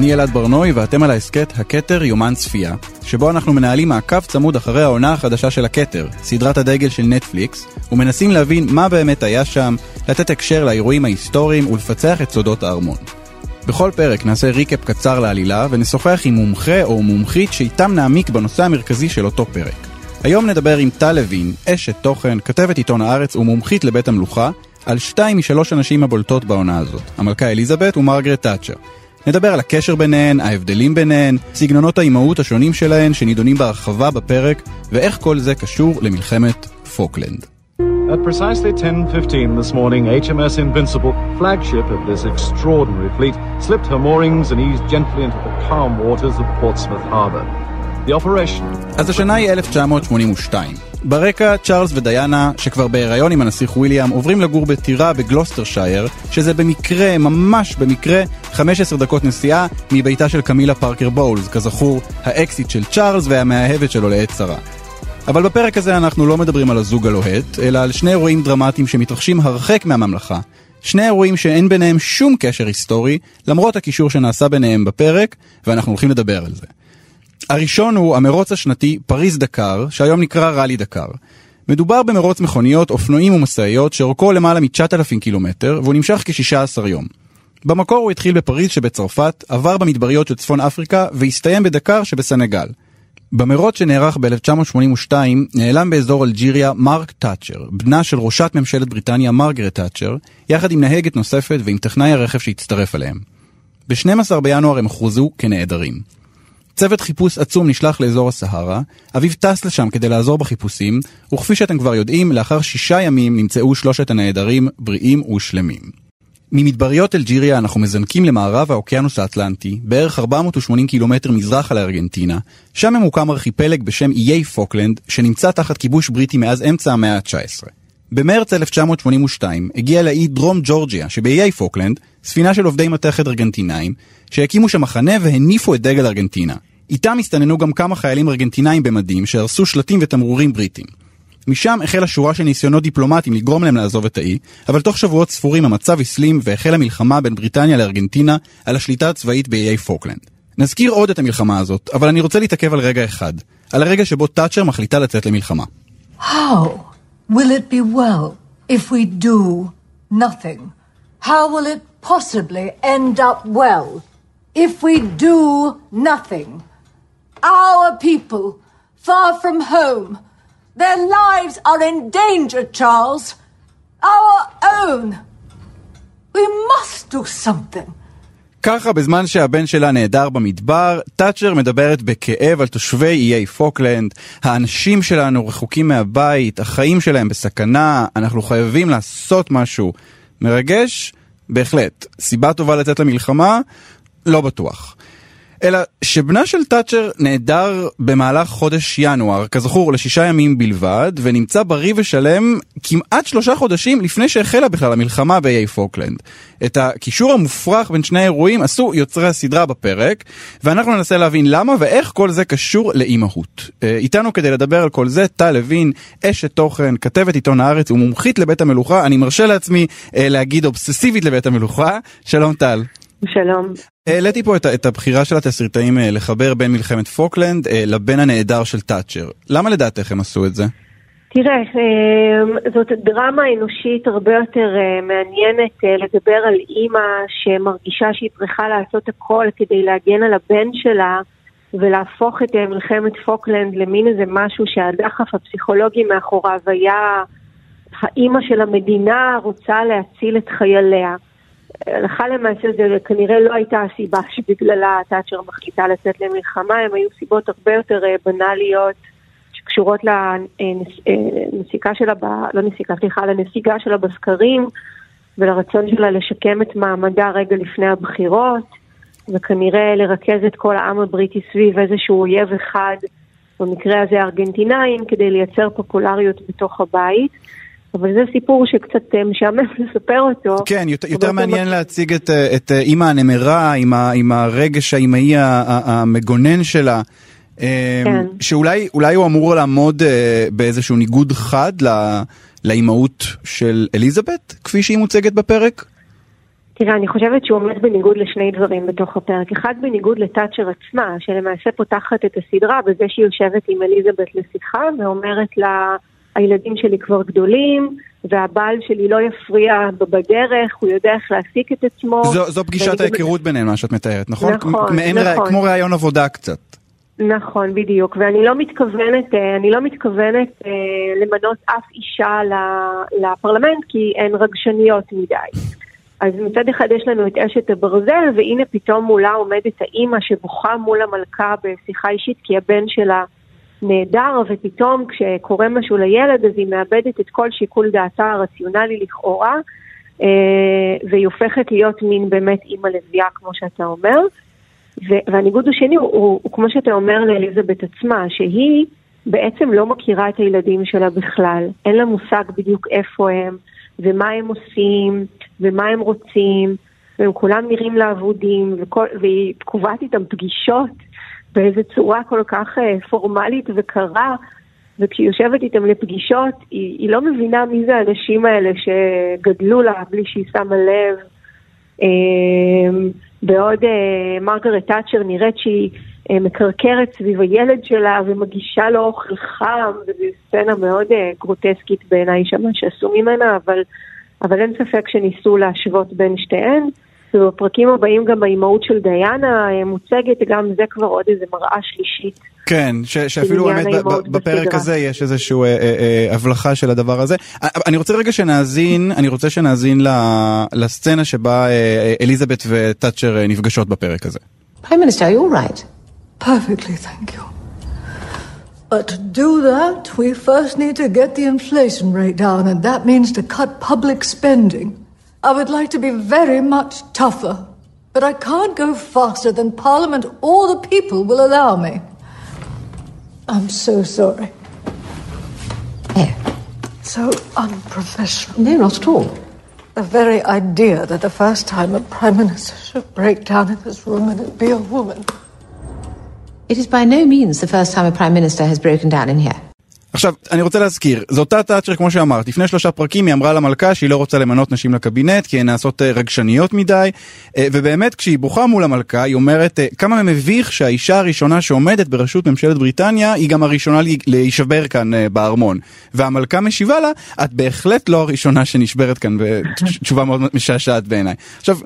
אני אלעד ברנועי ואתם על ההסכת הכתר יומן צפייה, שבו אנחנו מנהלים מעקב צמוד אחרי העונה החדשה של הכתר, סדרת הדגל של נטפליקס, ומנסים להבין מה באמת היה שם, לתת הקשר לאירועים ההיסטוריים ולפצח את סודות הארמון. בכל פרק נעשה ריקאפ קצר לעלילה ונשוחח עם מומחה או מומחית שאיתם נעמיק בנושא המרכזי של אותו פרק. היום נדבר עם טל לוין, אשת תוכן, כתבת עיתון הארץ ומומחית לבית המלוכה, על שתיים משלוש הנשים הבולטות בעונה הזאת, המלכה אליזבת ומרגרט תאצ'ר. נדבר על הקשר ביניהן, ההבדלים ביניהן, סגנונות האימהות השונים שלהן שנידונים בהרחבה בפרק, ואיך כל זה קשור למלחמת פוקלנד. At precisely 10.15 this morning, HMS Invincible, flagship of this extraordinary fleet, slipped her moorings and eased gently into the calm waters of Portsmouth Harbour. The operation... אז השנה היא 1982. ברקע, צ'ארלס ודיאנה, שכבר בהיריון עם הנסיך וויליאם, עוברים לגור בטירה בגלוסטרשייר, שזה במקרה, ממש במקרה, 15 דקות נסיעה מביתה של קמילה פארקר בולס, כזכור, האקסית של צ'ארלס והמאהבת שלו לעת צרה. אבל בפרק הזה אנחנו לא מדברים על הזוג הלוהט, אלא על שני אירועים דרמטיים שמתרחשים הרחק מהממלכה. שני אירועים שאין ביניהם שום קשר היסטורי, למרות הקישור שנעשה ביניהם בפרק, ואנחנו הולכים לדבר על זה. הראשון הוא המרוץ השנתי פריז דקר, שהיום נקרא ראלי דקר. מדובר במרוץ מכוניות, אופנועים ומשאיות שאורכו למעלה מ-9,000 קילומטר, והוא נמשך כ-16 יום. במקור הוא התחיל בפריז שבצרפת, עבר במדבריות של צפון אפריקה, והסתיים בדקר שבסנגל. במרוץ שנערך ב-1982 נעלם באזור אלג'יריה מרק תאצ'ר, בנה של ראשת ממשלת בריטניה מרגרט תאצ'ר, יחד עם נהגת נוספת ועם טכנאי הרכב שהצטרף אליהם. ב-12 בינואר הם הוכרזו כנעדרים. צוות חיפוש עצום נשלח לאזור הסהרה, אביו טס לשם כדי לעזור בחיפושים, וכפי שאתם כבר יודעים, לאחר שישה ימים נמצאו שלושת הנעדרים בריאים ושלמים. ממדבריות אלג'יריה אנחנו מזנקים למערב האוקיינוס האטלנטי, בערך 480 קילומטר מזרחה לארגנטינה, שם ממוקם ארכיפלג בשם איי פוקלנד, שנמצא תחת כיבוש בריטי מאז אמצע המאה ה-19. במרץ 1982 הגיעה לאי דרום ג'ורג'יה שבאיי פוקלנד, ספינה של עובדי מתכת ארגנטינאים, שהקימו שם מחנה והניפו את דגל ארגנטינה. איתם הסתננו גם כמה חיילים ארגנטינאים במדים שהרסו שלטים ותמרורים בריטים. משם החלה שורה של ניסיונות דיפלומטיים לגרום להם לעזוב את האי, אבל תוך שבועות ספורים המצב הסלים והחלה מלחמה בין בריטניה לארגנטינה על השליטה הצבאית באיי פוקלנד. נזכיר עוד את המלחמה הזאת, אבל אני רוצה להתעכב על רגע אחד, על הרגע שבו תאצ'ר מחליטה לצאת למלחמה. How will it be well if we do? Our people, far from home, their lives are in danger, Charles. Our own. We must do something. ככה בזמן שהבן שלה נעדר במדבר, תאצ'ר מדברת בכאב על תושבי איי פוקלנד, האנשים שלנו רחוקים מהבית, החיים שלהם בסכנה, אנחנו חייבים לעשות משהו. מרגש? בהחלט. סיבה טובה לצאת למלחמה? לא בטוח. אלא שבנה של תאצ'ר נעדר במהלך חודש ינואר, כזכור לשישה ימים בלבד, ונמצא בריא ושלם כמעט שלושה חודשים לפני שהחלה בכלל המלחמה באיי פוקלנד. את הקישור המופרך בין שני האירועים עשו יוצרי הסדרה בפרק, ואנחנו ננסה להבין למה ואיך כל זה קשור לאימהות. אה, איתנו כדי לדבר על כל זה, טל לוין, אשת תוכן, כתבת עיתון הארץ ומומחית לבית המלוכה, אני מרשה לעצמי אה, להגיד אובססיבית לבית המלוכה. שלום טל. שלום. העליתי פה את, את הבחירה של התסריטאים אה, לחבר בין מלחמת פוקלנד אה, לבין הנעדר של תאצ'ר. למה לדעתך הם עשו את זה? תראה, אה, זאת דרמה אנושית הרבה יותר מעניינת לדבר על אימא שמרגישה שהיא צריכה לעשות הכל כדי להגן על הבן שלה ולהפוך את מלחמת פוקלנד למין איזה משהו שהדחף הפסיכולוגי מאחוריו היה האימא של המדינה רוצה להציל את חייליה. הלכה למעשה זה כנראה לא הייתה הסיבה שבגללה תאצ'ר מחליטה לצאת למלחמה, הן היו סיבות הרבה יותר אה, בנאליות שקשורות לנסיקה שלה, ב... לא נסיקה, סליחה, לנסיגה שלה בסקרים ולרצון שלה לשקם את מעמדה רגע לפני הבחירות וכנראה לרכז את כל העם הבריטי סביב איזשהו אויב אחד, במקרה הזה הארגנטינאים, כדי לייצר פופולריות בתוך הבית. אבל זה סיפור שקצת אה, משעמם לספר אותו. כן, יותר, יותר מעניין מה... להציג את, אה, את אה, אימא הנמרה עם, ה, עם הרגש האימהי המגונן שלה. כן. שאולי הוא אמור לעמוד באיזשהו ניגוד חד לאימהות של אליזבת, כפי שהיא מוצגת בפרק? תראה, אני חושבת שהוא עומד בניגוד לשני דברים בתוך הפרק. אחד, בניגוד לתאצ'ר עצמה, שלמעשה פותחת את הסדרה בזה שהיא יושבת עם אליזבת לשיחה ואומרת לה, הילדים שלי כבר גדולים, והבעל שלי לא יפריע בדרך, הוא יודע איך להעסיק את עצמו. זו, זו פגישת ההיכרות ביניהם, מה שאת מתארת, נכון? נכון, מעין נכון. כמו ראיון עבודה קצת. נכון, בדיוק. ואני לא מתכוונת, אה, אני לא מתכוונת אה, למנות אף אישה לפרלמנט, כי הן רגשניות מדי. אז מצד אחד יש לנו את אשת הברזל, והנה פתאום מולה עומדת האימא שבוכה מול המלכה בשיחה אישית, כי הבן שלה נהדר, ופתאום כשקורה משהו לילד, אז היא מאבדת את כל שיקול דעתה הרציונלי לכאורה, אה, והיא הופכת להיות מין באמת אימא לביאה, כמו שאתה אומר. והניגוד השני הוא, הוא, הוא כמו שאתה אומר לאליזבת עצמה, שהיא בעצם לא מכירה את הילדים שלה בכלל. אין לה מושג בדיוק איפה הם, ומה הם עושים, ומה הם רוצים, והם כולם נראים לה אבודים, וכל, והיא קובעת איתם פגישות באיזו צורה כל כך uh, פורמלית וקרה, וכשהיא יושבת איתם לפגישות, היא, היא לא מבינה מי זה האנשים האלה שגדלו לה בלי שהיא שמה לב. Uh, בעוד uh, מרגרט תאצ'ר נראית שהיא uh, מקרקרת סביב הילד שלה ומגישה לו אוכל חם, וזו סצנה מאוד גרוטסקית בעיניי שם שעשו ממנה, אבל, אבל אין ספק שניסו להשוות בין שתיהן. ובפרקים הבאים גם האימהות של דיאנה uh, מוצגת, גם זה כבר עוד איזה מראה שלישית. כן, ש, שאפילו באמת ב- האימהות ב- בפרק בסדרה. הזה יש איזושהי אה, אה, אה, הבלחה של הדבר הזה. אה, אני רוצה רגע שנאזין, אני רוצה שנאזין ל- לסצנה שבה אה, אה, אליזבת ותאצ'ר אה, נפגשות בפרק הזה. Prime Minister, are you all right? Perfectly, thank you. But to do that, we first need to get the inflation rate down, and that means to cut public spending. I would like to be very much tougher, but I can't go faster than Parliament or the people will allow me. I'm so sorry. Oh. So unprofessional. No, not at all. The very idea that the first time a Prime Minister should break down in this room and it be a woman. It is by no means the first time a Prime Minister has broken down in here. עכשיו, אני רוצה להזכיר, זו אותה תאצ'ר כמו שאמרת, לפני שלושה פרקים היא אמרה למלכה שהיא לא רוצה למנות נשים לקבינט כי הן נעשות אה, רגשניות מדי, אה, ובאמת כשהיא בוכה מול המלכה היא אומרת אה, כמה מביך שהאישה הראשונה שעומדת בראשות ממשלת בריטניה היא גם הראשונה להישבר כאן בארמון. והמלכה משיבה לה, את בהחלט לא הראשונה שנשברת כאן, ותשובה מאוד משעשעת בעיניי. עכשיו,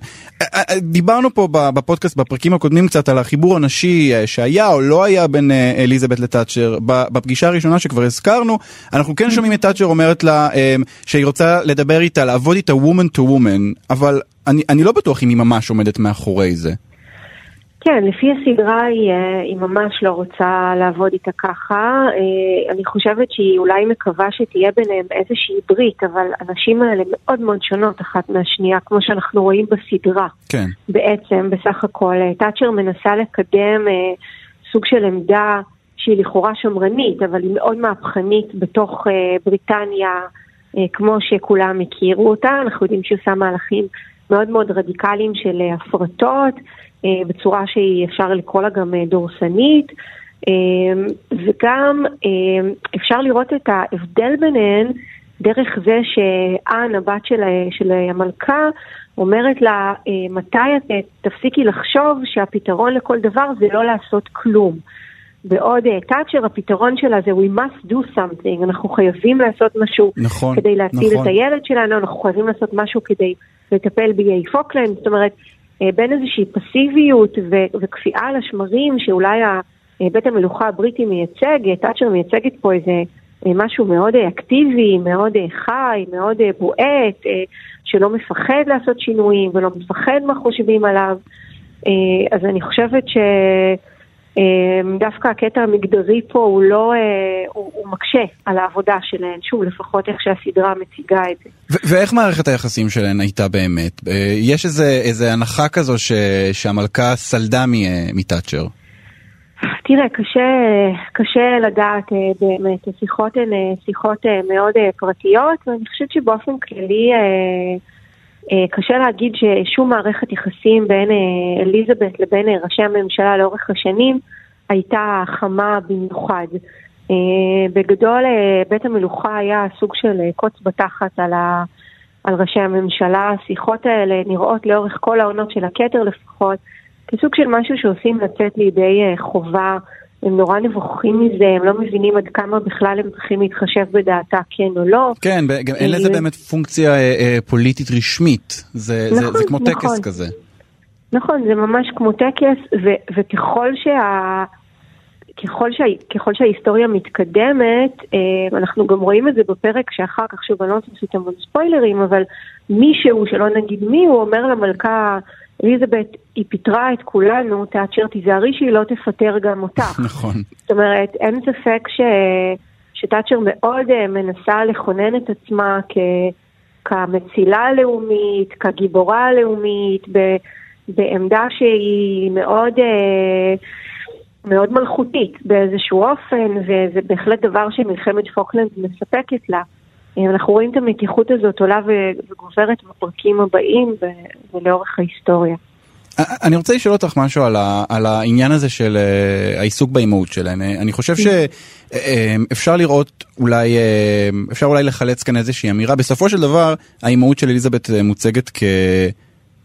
דיברנו פה בפודקאסט בפרקים הקודמים קצת על החיבור הנשי שהיה או לא היה בין אליזבת לתאצ'ר. בפגישה הראשונה שכבר הזכרנו, אנחנו כן שומעים את תאצ'ר אומרת לה אה, שהיא רוצה לדבר איתה, לעבוד איתה woman to woman, אבל אני, אני לא בטוח אם היא ממש עומדת מאחורי זה. כן, לפי הסדרה היא, אה, היא ממש לא רוצה לעבוד איתה ככה. אה, אני חושבת שהיא אולי מקווה שתהיה ביניהם איזושהי ברית, אבל הנשים האלה מאוד מאוד שונות אחת מהשנייה, כמו שאנחנו רואים בסדרה. כן. בעצם, בסך הכל. אה, תאצ'ר מנסה לקדם סוג של עמדה שהיא לכאורה שמרנית, אבל היא מאוד מהפכנית בתוך אה, בריטניה, אה, כמו שכולם הכירו אותה. אנחנו יודעים שהיא עושה מהלכים מאוד מאוד רדיקליים של אה, הפרטות, אה, בצורה שהיא אפשר לקרוא לה גם אה, דורסנית. אה, וגם אה, אפשר לראות את ההבדל ביניהן דרך זה שאן, הבת של, של המלכה, אומרת לה, מתי את תפסיקי לחשוב שהפתרון לכל דבר זה לא לעשות כלום. בעוד אה, תאצ'ר, הפתרון שלה זה we must do something, אנחנו חייבים לעשות משהו נכון, כדי להציל נכון. את הילד שלנו, אנחנו חייבים לעשות משהו כדי לטפל באיי פוקלנד, זאת אומרת, אה, בין איזושהי פסיביות ו- וקפיאה על השמרים שאולי אה, בית המלוכה הבריטי מייצג, אה, תאצ'ר מייצגת פה איזה אה, משהו מאוד אה, אקטיבי, מאוד אה, חי, מאוד אה, בועט, אה, שלא מפחד לעשות שינויים ולא מפחד מה חושבים עליו. אה, אז אני חושבת ש... אה, דווקא הקטע המגדרי פה הוא לא, אה, הוא, הוא מקשה על העבודה שלהן, שוב, לפחות איך שהסדרה מציגה את זה. ו- ואיך מערכת היחסים שלהן הייתה באמת? אה, יש איזה, איזה הנחה כזו ש- שהמלכה סלדה מ- מתאצ'ר. תראה, קשה, קשה לדעת אה, באמת, השיחות הן אה, שיחות אה, מאוד אה, פרטיות, ואני חושבת שבאופן כללי אה, אה, קשה להגיד ששום מערכת יחסים בין אה, אליזבת לבין אה, ראשי הממשלה לאורך השנים הייתה חמה במיוחד. אה, בגדול, אה, בית המלוכה היה סוג של אה, קוץ בתחת על, ה, על ראשי הממשלה. השיחות האלה נראות לאורך כל העונות של הכתר לפחות, כסוג של משהו שעושים לצאת לידי אה, חובה. הם נורא נבוכים מזה, הם לא מבינים עד כמה בכלל הם צריכים להתחשב בדעתה כן או לא. כן, גם אין לזה באמת פונקציה אה, אה, פוליטית רשמית, זה, נכון, זה, זה כמו נכון. טקס כזה. נכון, זה ממש כמו טקס, ו, וככל שה... ככל, שה, ככל שההיסטוריה מתקדמת, אה, אנחנו גם רואים את זה בפרק שאחר כך, שוב, אני לא רוצה לעשות המון ספוילרים, אבל מישהו, שלא נגיד מי, הוא אומר למלכה, אליזבת, היא פיטרה את כולנו, תאצ'ר, תיזהרי שהיא לא תפטר גם אותך. נכון. זאת אומרת, אין ספק ש... שתאצ'ר מאוד אה, מנסה לכונן את עצמה כ... כמצילה הלאומית, כגיבורה הלאומית, ב... בעמדה שהיא מאוד, אה, מאוד מלכותית באיזשהו אופן, וזה בהחלט דבר שמלחמת פוקלנד מספקת לה. אה, אנחנו רואים את המתיחות הזאת עולה וגוברת בפרקים הבאים ולאורך ההיסטוריה. אני רוצה לשאול אותך משהו על, ה, על העניין הזה של uh, העיסוק באימהות שלהם. אני חושב שאפשר לראות אולי, אפשר אולי לחלץ כאן איזושהי אמירה. בסופו של דבר, האימהות של אליזבת מוצגת כ...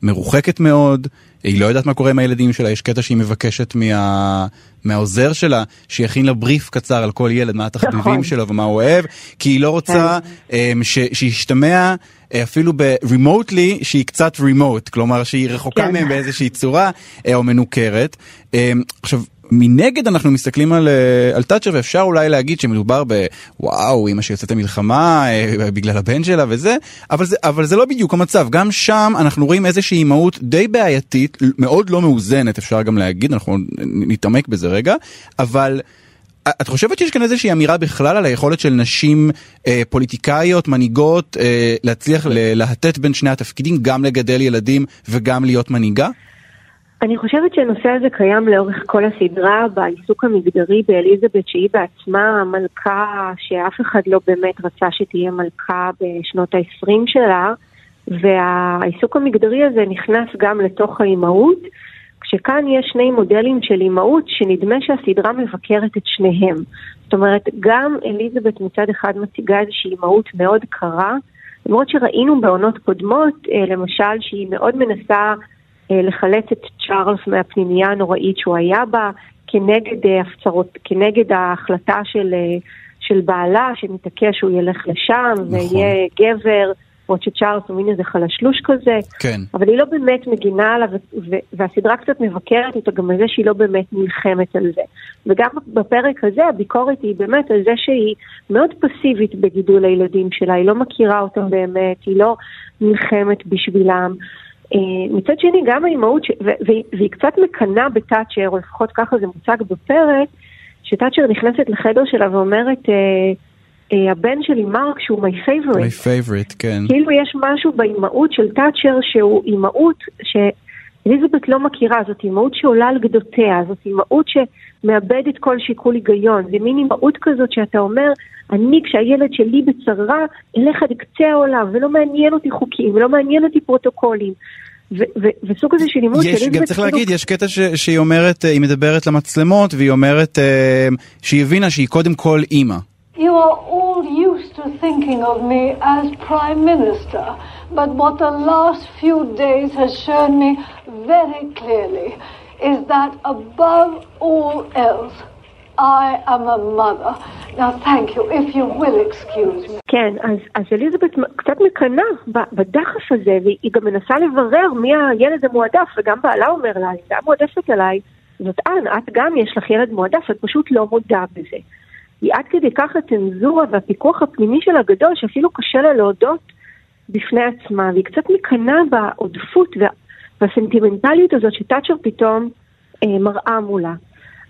מרוחקת מאוד, היא לא יודעת מה קורה עם הילדים שלה, יש קטע שהיא מבקשת מה... מהעוזר שלה שיכין לה בריף קצר על כל ילד, מה התחביבים נכון. שלו ומה הוא אוהב, כי היא לא רוצה um, ש... שישתמע אה, אפילו ב-remotely שהיא קצת remote, כלומר שהיא רחוקה כן. מהם באיזושהי צורה אה, או מנוכרת. Um, עכשיו, מנגד אנחנו מסתכלים על, אה, על תאצ'ר ואפשר אולי להגיד שמדובר בוואו, אמא שיוצאת למלחמה אה, בגלל הבן שלה וזה, אבל זה, אבל זה לא בדיוק המצב. גם שם אנחנו רואים איזושהי אימהות די בעייתית, מאוד לא מאוזנת אפשר גם להגיד, אנחנו נתעמק בזה רגע, אבל... את חושבת שיש כאן איזושהי אמירה בכלל על היכולת של נשים אה, פוליטיקאיות, מנהיגות, אה, להצליח להטט בין שני התפקידים, גם לגדל ילדים וגם להיות מנהיגה? אני חושבת שהנושא הזה קיים לאורך כל הסדרה בעיסוק המגדרי באליזבת שהיא בעצמה מלכה שאף אחד לא באמת רצה שתהיה מלכה בשנות ה-20 שלה והעיסוק המגדרי הזה נכנס גם לתוך האימהות כשכאן יש שני מודלים של אימהות שנדמה שהסדרה מבקרת את שניהם. זאת אומרת, גם אליזבת מצד אחד מציגה איזושהי אימהות מאוד קרה, למרות שראינו בעונות קודמות, אה, למשל, שהיא מאוד מנסה לחלץ את צ'ארלס מהפנימייה הנוראית שהוא היה בה, כנגד אה, הפצרות, כנגד ההחלטה של, אה, של בעלה שמתעקש שהוא ילך לשם נכון. ויהיה גבר. למרות שצ'ארלס הוא מין איזה חלשלוש כזה, כן. אבל היא לא באמת מגינה עליו, והסדרה קצת מבקרת אותה גם על זה שהיא לא באמת נלחמת על זה. וגם בפרק הזה הביקורת היא באמת על זה שהיא מאוד פסיבית בגידול הילדים שלה, היא לא מכירה אותם באמת, היא לא נלחמת בשבילם. אה, מצד שני, גם האימהות, ש... והיא קצת מקנאה בתאצ'ר, או לפחות ככה זה מוצג בפרק, שתאצ'ר נכנסת לחדר שלה ואומרת, אה, אה, הבן שלי מרק שהוא my favourite. My favourite, כן. כאילו יש משהו באימהות של תאצ'ר שהוא אימהות שאליזבת לא מכירה, זאת אימהות שעולה על גדותיה, זאת אימהות שמאבדת כל שיקול היגיון, זה מין אימהות כזאת שאתה אומר, אני כשהילד שלי בצרה, אלך עד קצה העולם, ולא מעניין אותי חוקים, ולא מעניין אותי פרוטוקולים. וסוג הזה של לימוד... יש, גם צריך להגיד, יש קטע ש, שהיא אומרת, היא מדברת למצלמות, והיא אומרת אה, שהיא הבינה שהיא קודם כל אימא. You are all used to thinking of me as Prime Minister, but what the last few days has shown me very clearly is that above all else, I am a mother. Now thank you, if you will excuse me. כן, אז, אז אליזבת קצת מקנאה בדחף הזה, והיא גם מנסה לברר מי הילד המועדף, וגם בעלה אומר לה, אם את מועדפת עליי, זאת אנ, את גם יש לך ילד מועדף, את פשוט לא מודה בזה. היא עד כדי כך הצנזורה והפיקוח הפנימי שלה גדול, שאפילו קשה לה להודות בפני עצמה, והיא קצת מקנאה בעודפות וה, והסנטימנטליות הזאת שתאצ'ר פתאום אה, מראה מולה.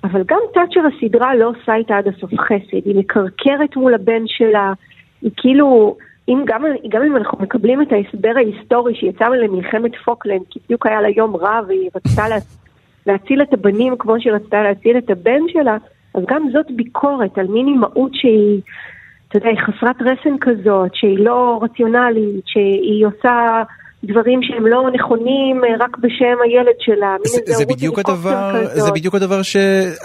אבל גם תאצ'ר הסדרה לא עושה איתה עד הסוף חסד, היא מקרקרת מול הבן שלה, היא כאילו, אם גם, גם אם אנחנו מקבלים את ההסבר ההיסטורי שהיא יצאה למלחמת פוקלנד, כי בדיוק היה לה יום רע והיא רצתה לה, להציל את הבנים כמו שהיא רצתה להציל את הבן שלה, אז גם זאת ביקורת על מין אימהות שהיא, אתה יודע, חסרת רסן כזאת, שהיא לא רציונלית, שהיא עושה דברים שהם לא נכונים אה, רק בשם הילד שלה. זה, זה בדיוק הדבר, זה בדיוק הדבר ש...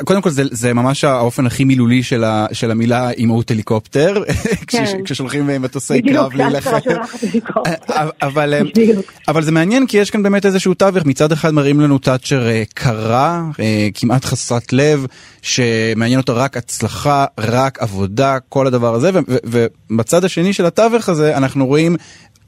קודם כל זה, זה ממש האופן הכי מילולי של, ה, של המילה אימהות הליקופטר, כן. כששולחים מטוסי קרב להילחם. אבל, אבל זה מעניין כי יש כאן באמת איזשהו תווך, מצד אחד מראים לנו תאצ'ר קרה, כמעט חסרת לב, שמעניין אותה רק הצלחה, רק עבודה, כל הדבר הזה, ובצד השני של התווך הזה אנחנו רואים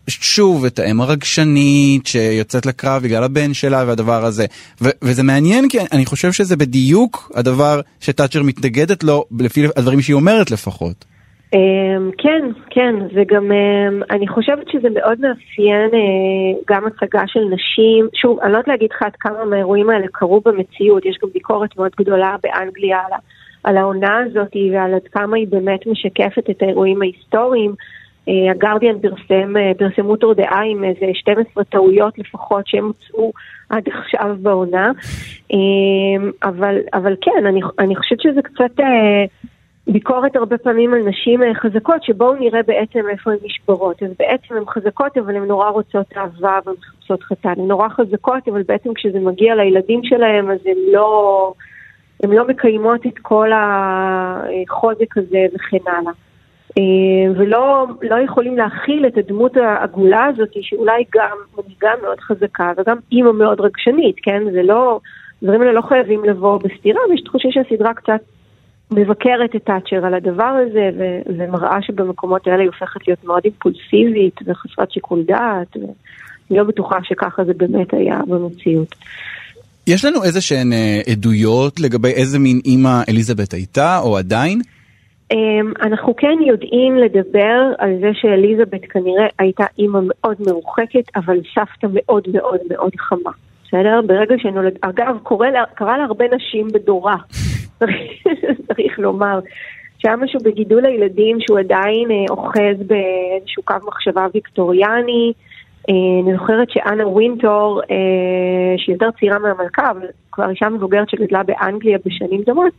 שוב את האם הרגשנית שיוצאת לקרב בגלל הבן שלה והדבר הזה. ו- וזה מעניין כי אני חושב שזה בדיוק הדבר שתאצ'ר מתנגדת לו לפי הדברים שהיא אומרת לפחות. אמ, כן, כן, וגם אמ, אני חושבת שזה מאוד מאפיין אה, גם הצגה של נשים. שוב, אני לא יודעת להגיד לך עד כמה מהאירועים האלה קרו במציאות, יש גם ביקורת מאוד גדולה באנגליה על, העונה הזאת ועל עד כמה היא באמת משקפת את האירועים ההיסטוריים. אה, הגרדיאן פרסם, אה, פרסמו טור דעה עם איזה 12 טעויות לפחות שהם הוצאו עד עכשיו בעונה. אבל, אבל כן, אני, אני חושבת שזה קצת... ביקורת הרבה פעמים על נשים אה, חזקות, שבואו נראה בעצם איפה הן נשברות. אז בעצם הן חזקות, אבל הן נורא רוצות אהבה והן מחפשות חתן. הן נורא חזקות, אבל בעצם כשזה מגיע לילדים שלהם, אז הן לא, הן לא מקיימות את כל החוזק הזה וכן הלאה. אה, ולא לא יכולים להכיל את הדמות העגולה הזאת, שאולי גם מנהיגה מאוד חזקה וגם אימא מאוד רגשנית, כן? זה לא, הדברים האלה לא חייבים לבוא בסתירה, ויש תחושה שהסדרה קצת מבקרת את תאצ'ר על הדבר הזה, ו- ומראה שבמקומות האלה היא הופכת להיות מאוד אימפולסיבית וחסרת שיקול דעת, ואני לא בטוחה שככה זה באמת היה במציאות. יש לנו איזה שהן אה, עדויות לגבי איזה מין אימא אליזבת הייתה, או עדיין? Um, אנחנו כן יודעים לדבר על זה שאליזבת כנראה הייתה אימא מאוד מרוחקת, אבל סבתא מאוד מאוד מאוד חמה. בסדר? ברגע שנולד, אגב, קורה לה, קרה להרבה נשים בדורה. צריך לומר. שהיה משהו בגידול הילדים שהוא עדיין אה, אוחז באיזשהו קו מחשבה ויקטוריאני. אה, אני זוכרת שאנה וינטור, אה, שהיא יותר צעירה מהמלכה, אבל כבר אישה מבוגרת שגדלה באנגליה בשנים דומות,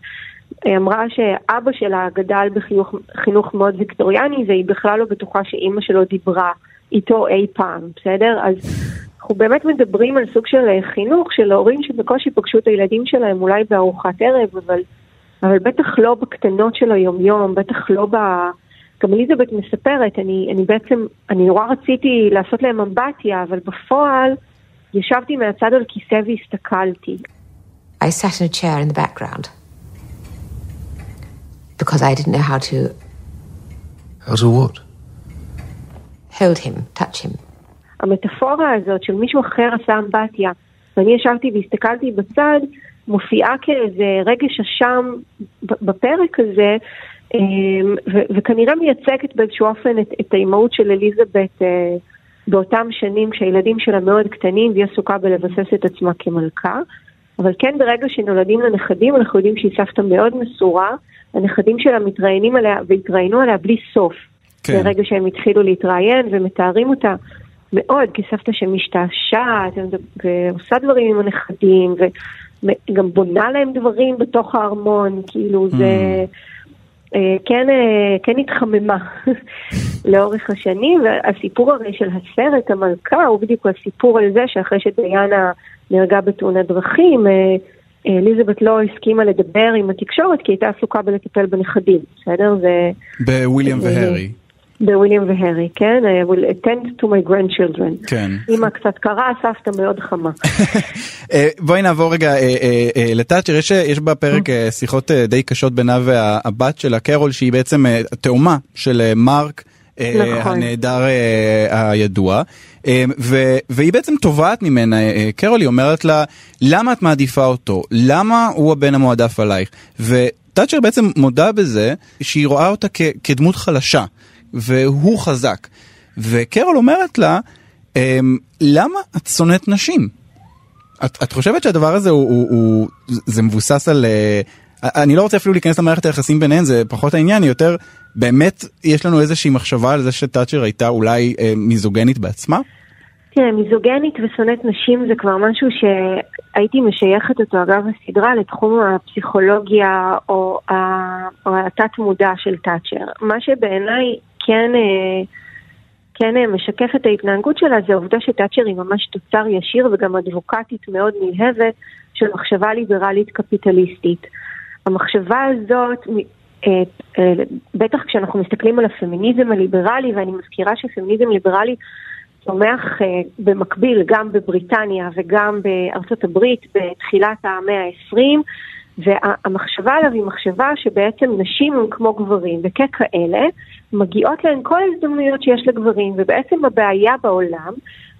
אה, אמרה שאבא שלה גדל בחינוך מאוד ויקטוריאני, והיא בכלל לא בטוחה שאימא שלו דיברה איתו אי פעם, בסדר? אז אנחנו באמת מדברים על סוג של אה, חינוך של הורים שבקושי פגשו את הילדים שלהם אולי בארוחת ערב, אבל, אבל בטח לא בקטנות של היומיום, בטח לא ב... גם אליזבת מספרת, אני, אני בעצם, אני נורא רציתי לעשות להם אמבטיה, אבל בפועל ישבתי מהצד על כיסא והסתכלתי. I sat in a chair in the background because I didn't know how to... How to what? Hold him, touch him. המטאפורה הזאת של מישהו אחר עשה אמבטיה, ואני ישבתי והסתכלתי בצד, מופיעה כאיזה רגש אשם בפרק הזה, אמ, וכנראה מייצגת באיזשהו אופן את, את האימהות של אליזבת אה, באותם שנים כשהילדים שלה מאוד קטנים והיא עסוקה בלבסס את עצמה כמלכה. אבל כן ברגע שנולדים לנכדים אנחנו יודעים שהיא סבתא מאוד מסורה, הנכדים שלה מתראיינים עליה והתראיינו עליה בלי סוף. כן. ברגע שהם התחילו להתראיין ומתארים אותה מאוד כסבתא שמשתעשעת ועושה דברים עם הנכדים וגם בונה להם דברים בתוך הארמון, כאילו זה... Mm. כן, אה, כן התחממה לאורך השנים, והסיפור הרי של הסרט, המלכה, הוא בדיוק הסיפור על זה שאחרי שדיאנה נהרגה בתאונת דרכים, אה, אליזבת לא הסכימה לדבר עם התקשורת כי הייתה עסוקה בלטפל בנכדים, בסדר? זה... בוויליאם והרי. בוויליאם והרי, כן? I will attend to my grandchildren. כן. אמא קצת קרה, סבתא מאוד חמה. אה, בואי נעבור רגע אה, אה, לתאצ'ר, יש, יש בפרק שיחות די קשות בינה והבת שלה, קרול, שהיא בעצם תאומה של מרק. נכון. הנהדר הידוע, והיא בעצם תובעת ממנה, קרול, היא אומרת לה, למה את מעדיפה אותו? למה הוא הבן המועדף עלייך? ותאצ'ר בעצם מודה בזה שהיא רואה אותה כדמות חלשה. והוא חזק. וקרול אומרת לה, אמ, למה את שונאת נשים? את, את חושבת שהדבר הזה הוא, הוא, הוא זה מבוסס על... אני לא רוצה אפילו להיכנס למערכת היחסים ביניהן, זה פחות העניין, יותר באמת יש לנו איזושהי מחשבה על זה שתאצ'ר הייתה אולי אה, מיזוגנית בעצמה? תראה, מיזוגנית ושונאת נשים זה כבר משהו שהייתי משייכת אותו אגב הסדרה לתחום הפסיכולוגיה או, או התת מודע של תאצ'ר. מה שבעיניי כן, אה, כן אה, משקף את ההתנהגות שלה זה העובדה שתאצ'ר היא ממש תוצר ישיר וגם אדבוקטית מאוד נלהבת של מחשבה ליברלית קפיטליסטית. המחשבה הזאת, אה, אה, בטח כשאנחנו מסתכלים על הפמיניזם הליברלי, ואני מזכירה שפמיניזם ליברלי צומח במקביל גם בבריטניה וגם בארצות הברית בתחילת המאה ה-20, והמחשבה עליו היא מחשבה שבעצם נשים הם כמו גברים, וככאלה מגיעות להן כל ההזדמנויות שיש לגברים, ובעצם הבעיה בעולם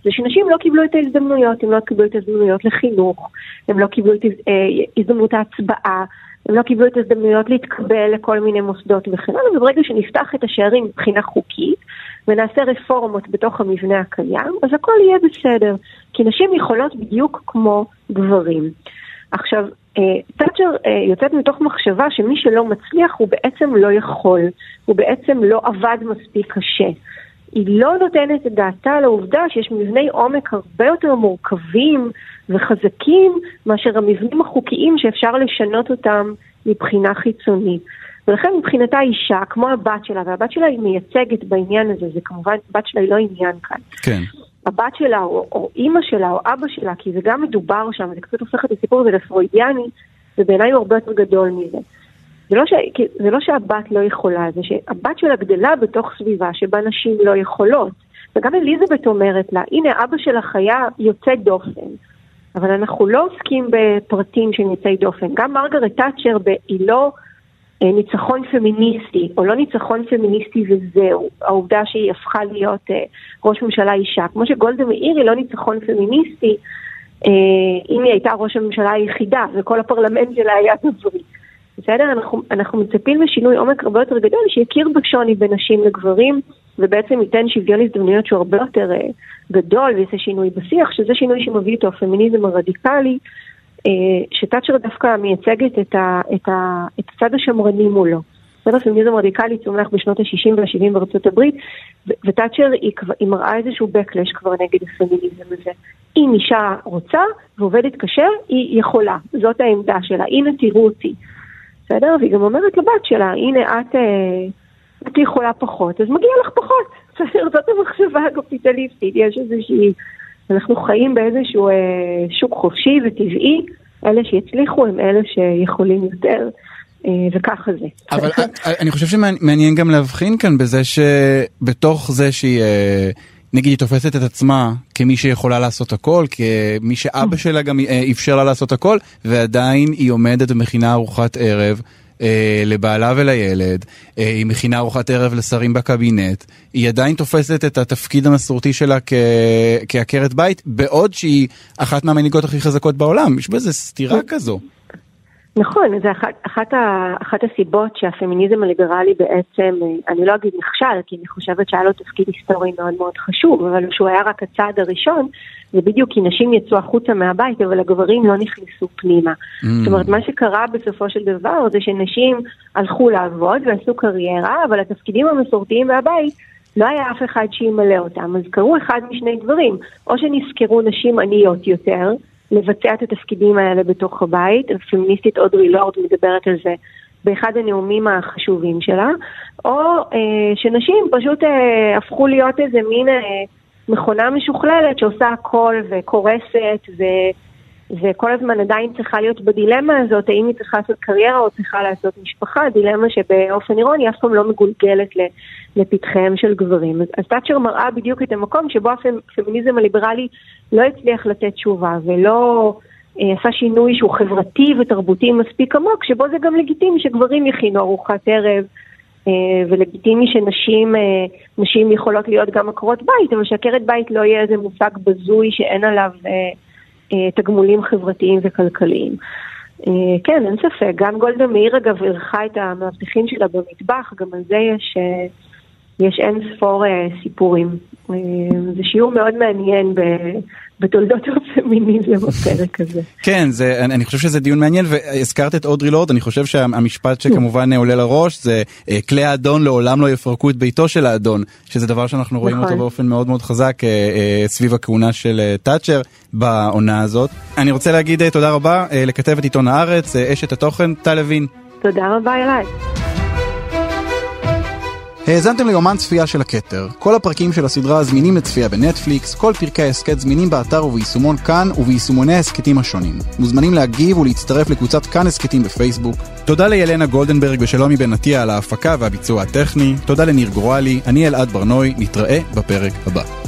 זה שנשים לא קיבלו את ההזדמנויות, הם לא קיבלו את ההזדמנויות לחינוך, הם לא קיבלו את אה, הזדמנות ההצבעה, הם לא קיבלו את ההזדמנויות להתקבל לכל מיני מוסדות וכן הלאה, וברגע שנפתח את השערים מבחינה חוקית ונעשה רפורמות בתוך המבנה הקיים, אז הכל יהיה בסדר, כי נשים יכולות בדיוק כמו גברים. עכשיו, תאצ'ר אה, אה, יוצאת מתוך מחשבה שמי שלא מצליח הוא בעצם לא יכול, הוא בעצם לא עבד מספיק קשה. היא לא נותנת את דעתה לעובדה שיש מבני עומק הרבה יותר מורכבים וחזקים מאשר המבנים החוקיים שאפשר לשנות אותם מבחינה חיצונית. ולכן מבחינתה אישה, כמו הבת שלה, והבת שלה היא מייצגת בעניין הזה, זה כמובן, בת שלה היא לא עניין כאן. כן. הבת שלה או, או אימא שלה או אבא שלה, כי זה גם מדובר שם, זה קצת הופך את הסיפור הזה לפרוידיאני, ובעיניי הוא הרבה יותר גדול מזה. זה לא, ש... זה לא שהבת לא יכולה, זה שהבת שלה גדלה בתוך סביבה שבה נשים לא יכולות. וגם אליזבת אומרת לה, הנה אבא שלך היה יוצא דופן, אבל אנחנו לא עוסקים בפרטים של יוצאי דופן. גם מרגרט תאצ'ר היא לא אה, ניצחון פמיניסטי, או לא ניצחון פמיניסטי וזהו, העובדה שהיא הפכה להיות אה, ראש ממשלה אישה. כמו שגולדה מאיר היא לא ניצחון פמיניסטי, אה, אם היא הייתה ראש הממשלה היחידה וכל הפרלמנט שלה היה גברי. בסדר? אנחנו, אנחנו מצפים לשינוי עומק הרבה יותר גדול שיכיר בשוני בין נשים לגברים ובעצם ייתן שוויון הזדמנויות שהוא הרבה יותר uh, גדול ויעשה שינוי בשיח, שזה שינוי שמביא איתו הפמיניזם הרדיקלי, uh, שתאצ'ר דווקא מייצגת את, ה, את, ה, את הצד השמרני מולו. בסדר, פמיניזם רדיקלי צומח בשנות ה-60 וה-70 בארצות הברית, ותאצ'ר היא, היא מראה איזשהו backlash כבר נגד הפמיניזם הזה. אם אישה רוצה ועובדת קשה, היא יכולה, זאת העמדה שלה, הנה תראו אותי. בסדר? והיא גם אומרת לבת שלה, הנה את, אה, את יכולה פחות, אז מגיע לך פחות. בסדר? זאת המחשבה הקפיטליסטית, יש איזושהי, אנחנו חיים באיזשהו אה, שוק חופשי וטבעי, אלה שיצליחו הם אלה שיכולים יותר. אה, וככה זה. אבל אני חושב שמעניין גם להבחין כאן בזה שבתוך זה שהיא נגיד היא תופסת את עצמה כמי שיכולה לעשות הכל, כמי שאבא mm. שלה גם אה, אפשר לה לעשות הכל, ועדיין היא עומדת ומכינה ארוחת ערב. אה, לבעלה ולילד, אה, היא מכינה ארוחת ערב לשרים בקבינט, היא עדיין תופסת את התפקיד המסורתי שלה כ... כעקרת בית, בעוד שהיא אחת מהמנהיגות הכי חזקות בעולם, יש בזה סתירה כזו. נכון, זה אחת, אחת, ה, אחת הסיבות שהפמיניזם הליברלי בעצם, אני לא אגיד נכשל, כי אני חושבת שהיה לו תפקיד היסטורי מאוד מאוד חשוב, אבל שהוא היה רק הצעד הראשון, זה בדיוק כי נשים יצאו החוצה מהבית, אבל הגברים לא נכנסו פנימה. Mm. זאת אומרת, מה שקרה בסופו של דבר זה שנשים הלכו לעבוד ועשו קריירה, אבל התפקידים המסורתיים מהבית, לא היה אף אחד שימלא אותם. אז קרו אחד משני דברים, או שנזכרו נשים עניות יותר, לבצע את התפקידים האלה בתוך הבית. הפמיניסטית אודרי לורד מדברת על זה באחד הנאומים החשובים שלה, או אה, שנשים פשוט אה, הפכו להיות איזה מין אה, מכונה משוכללת שעושה הכל וקורסת ו... וכל הזמן עדיין צריכה להיות בדילמה הזאת, האם היא צריכה לעשות קריירה או צריכה לעשות משפחה, דילמה שבאופן אירוני אף פעם לא מגולגלת לפתחיהם של גברים. אז, תאצ'ר מראה בדיוק את המקום שבו הפמיניזם הליברלי לא הצליח לתת תשובה ולא אה, עשה שינוי שהוא חברתי ותרבותי מספיק עמוק, שבו זה גם לגיטימי שגברים יכינו ארוחת ערב. אה, ולגיטימי שנשים אה, נשים יכולות להיות גם עקרות בית, אבל שעקרת בית לא יהיה איזה מושג בזוי שאין עליו תגמולים חברתיים וכלכליים. אה, כן, אין ספק. גם גולדה מאיר אגב אירחה את המאבטחים שלה במטבח, גם על זה יש, אה, יש אין ספור סיפורים. זה שיעור מאוד מעניין בתולדות הפמיניזם בפרק הזה. כן, זה, אני, אני חושב שזה דיון מעניין, והזכרת את אודרי לורד, אני חושב שהמשפט שכמובן עולה לראש זה אה, כלי האדון לעולם לא יפרקו את ביתו של האדון, שזה דבר שאנחנו רואים נכון. אותו באופן מאוד מאוד חזק אה, אה, סביב הכהונה של תאצ'ר בעונה הזאת. אני רוצה להגיד תודה רבה לכתבת עיתון הארץ, אשת התוכן, טל לוין. תודה רבה אליי. האזנתם ליומן צפייה של הכתר. כל הפרקים של הסדרה זמינים לצפייה בנטפליקס, כל פרקי ההסכת זמינים באתר וביישומון כאן וביישומוני ההסכתים השונים. מוזמנים להגיב ולהצטרף לקבוצת כאן הסכתים בפייסבוק. תודה לילנה גולדנברג ושלומי בן עטיה על ההפקה והביצוע הטכני. תודה לניר גורלי, אני אלעד ברנוי, נתראה בפרק הבא.